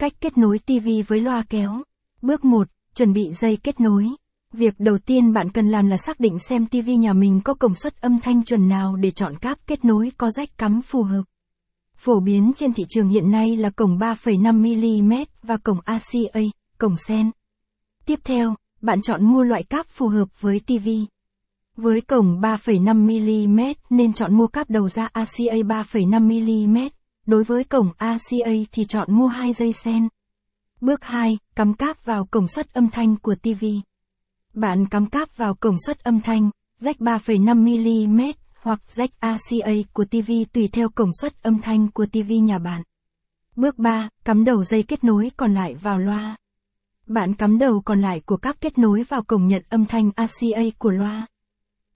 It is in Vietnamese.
Cách kết nối TV với loa kéo. Bước 1. Chuẩn bị dây kết nối. Việc đầu tiên bạn cần làm là xác định xem TV nhà mình có công suất âm thanh chuẩn nào để chọn cáp kết nối có rách cắm phù hợp. Phổ biến trên thị trường hiện nay là cổng 3,5mm và cổng ACA, cổng sen. Tiếp theo, bạn chọn mua loại cáp phù hợp với TV. Với cổng 3,5mm nên chọn mua cáp đầu ra ACA 3,5mm, đối với cổng ACA thì chọn mua hai dây sen. Bước 2, cắm cáp vào cổng suất âm thanh của TV. Bạn cắm cáp vào cổng suất âm thanh, rách 3,5mm hoặc jack ACA của TV tùy theo cổng suất âm thanh của TV nhà bạn. Bước 3, cắm đầu dây kết nối còn lại vào loa. Bạn cắm đầu còn lại của các kết nối vào cổng nhận âm thanh ACA của loa.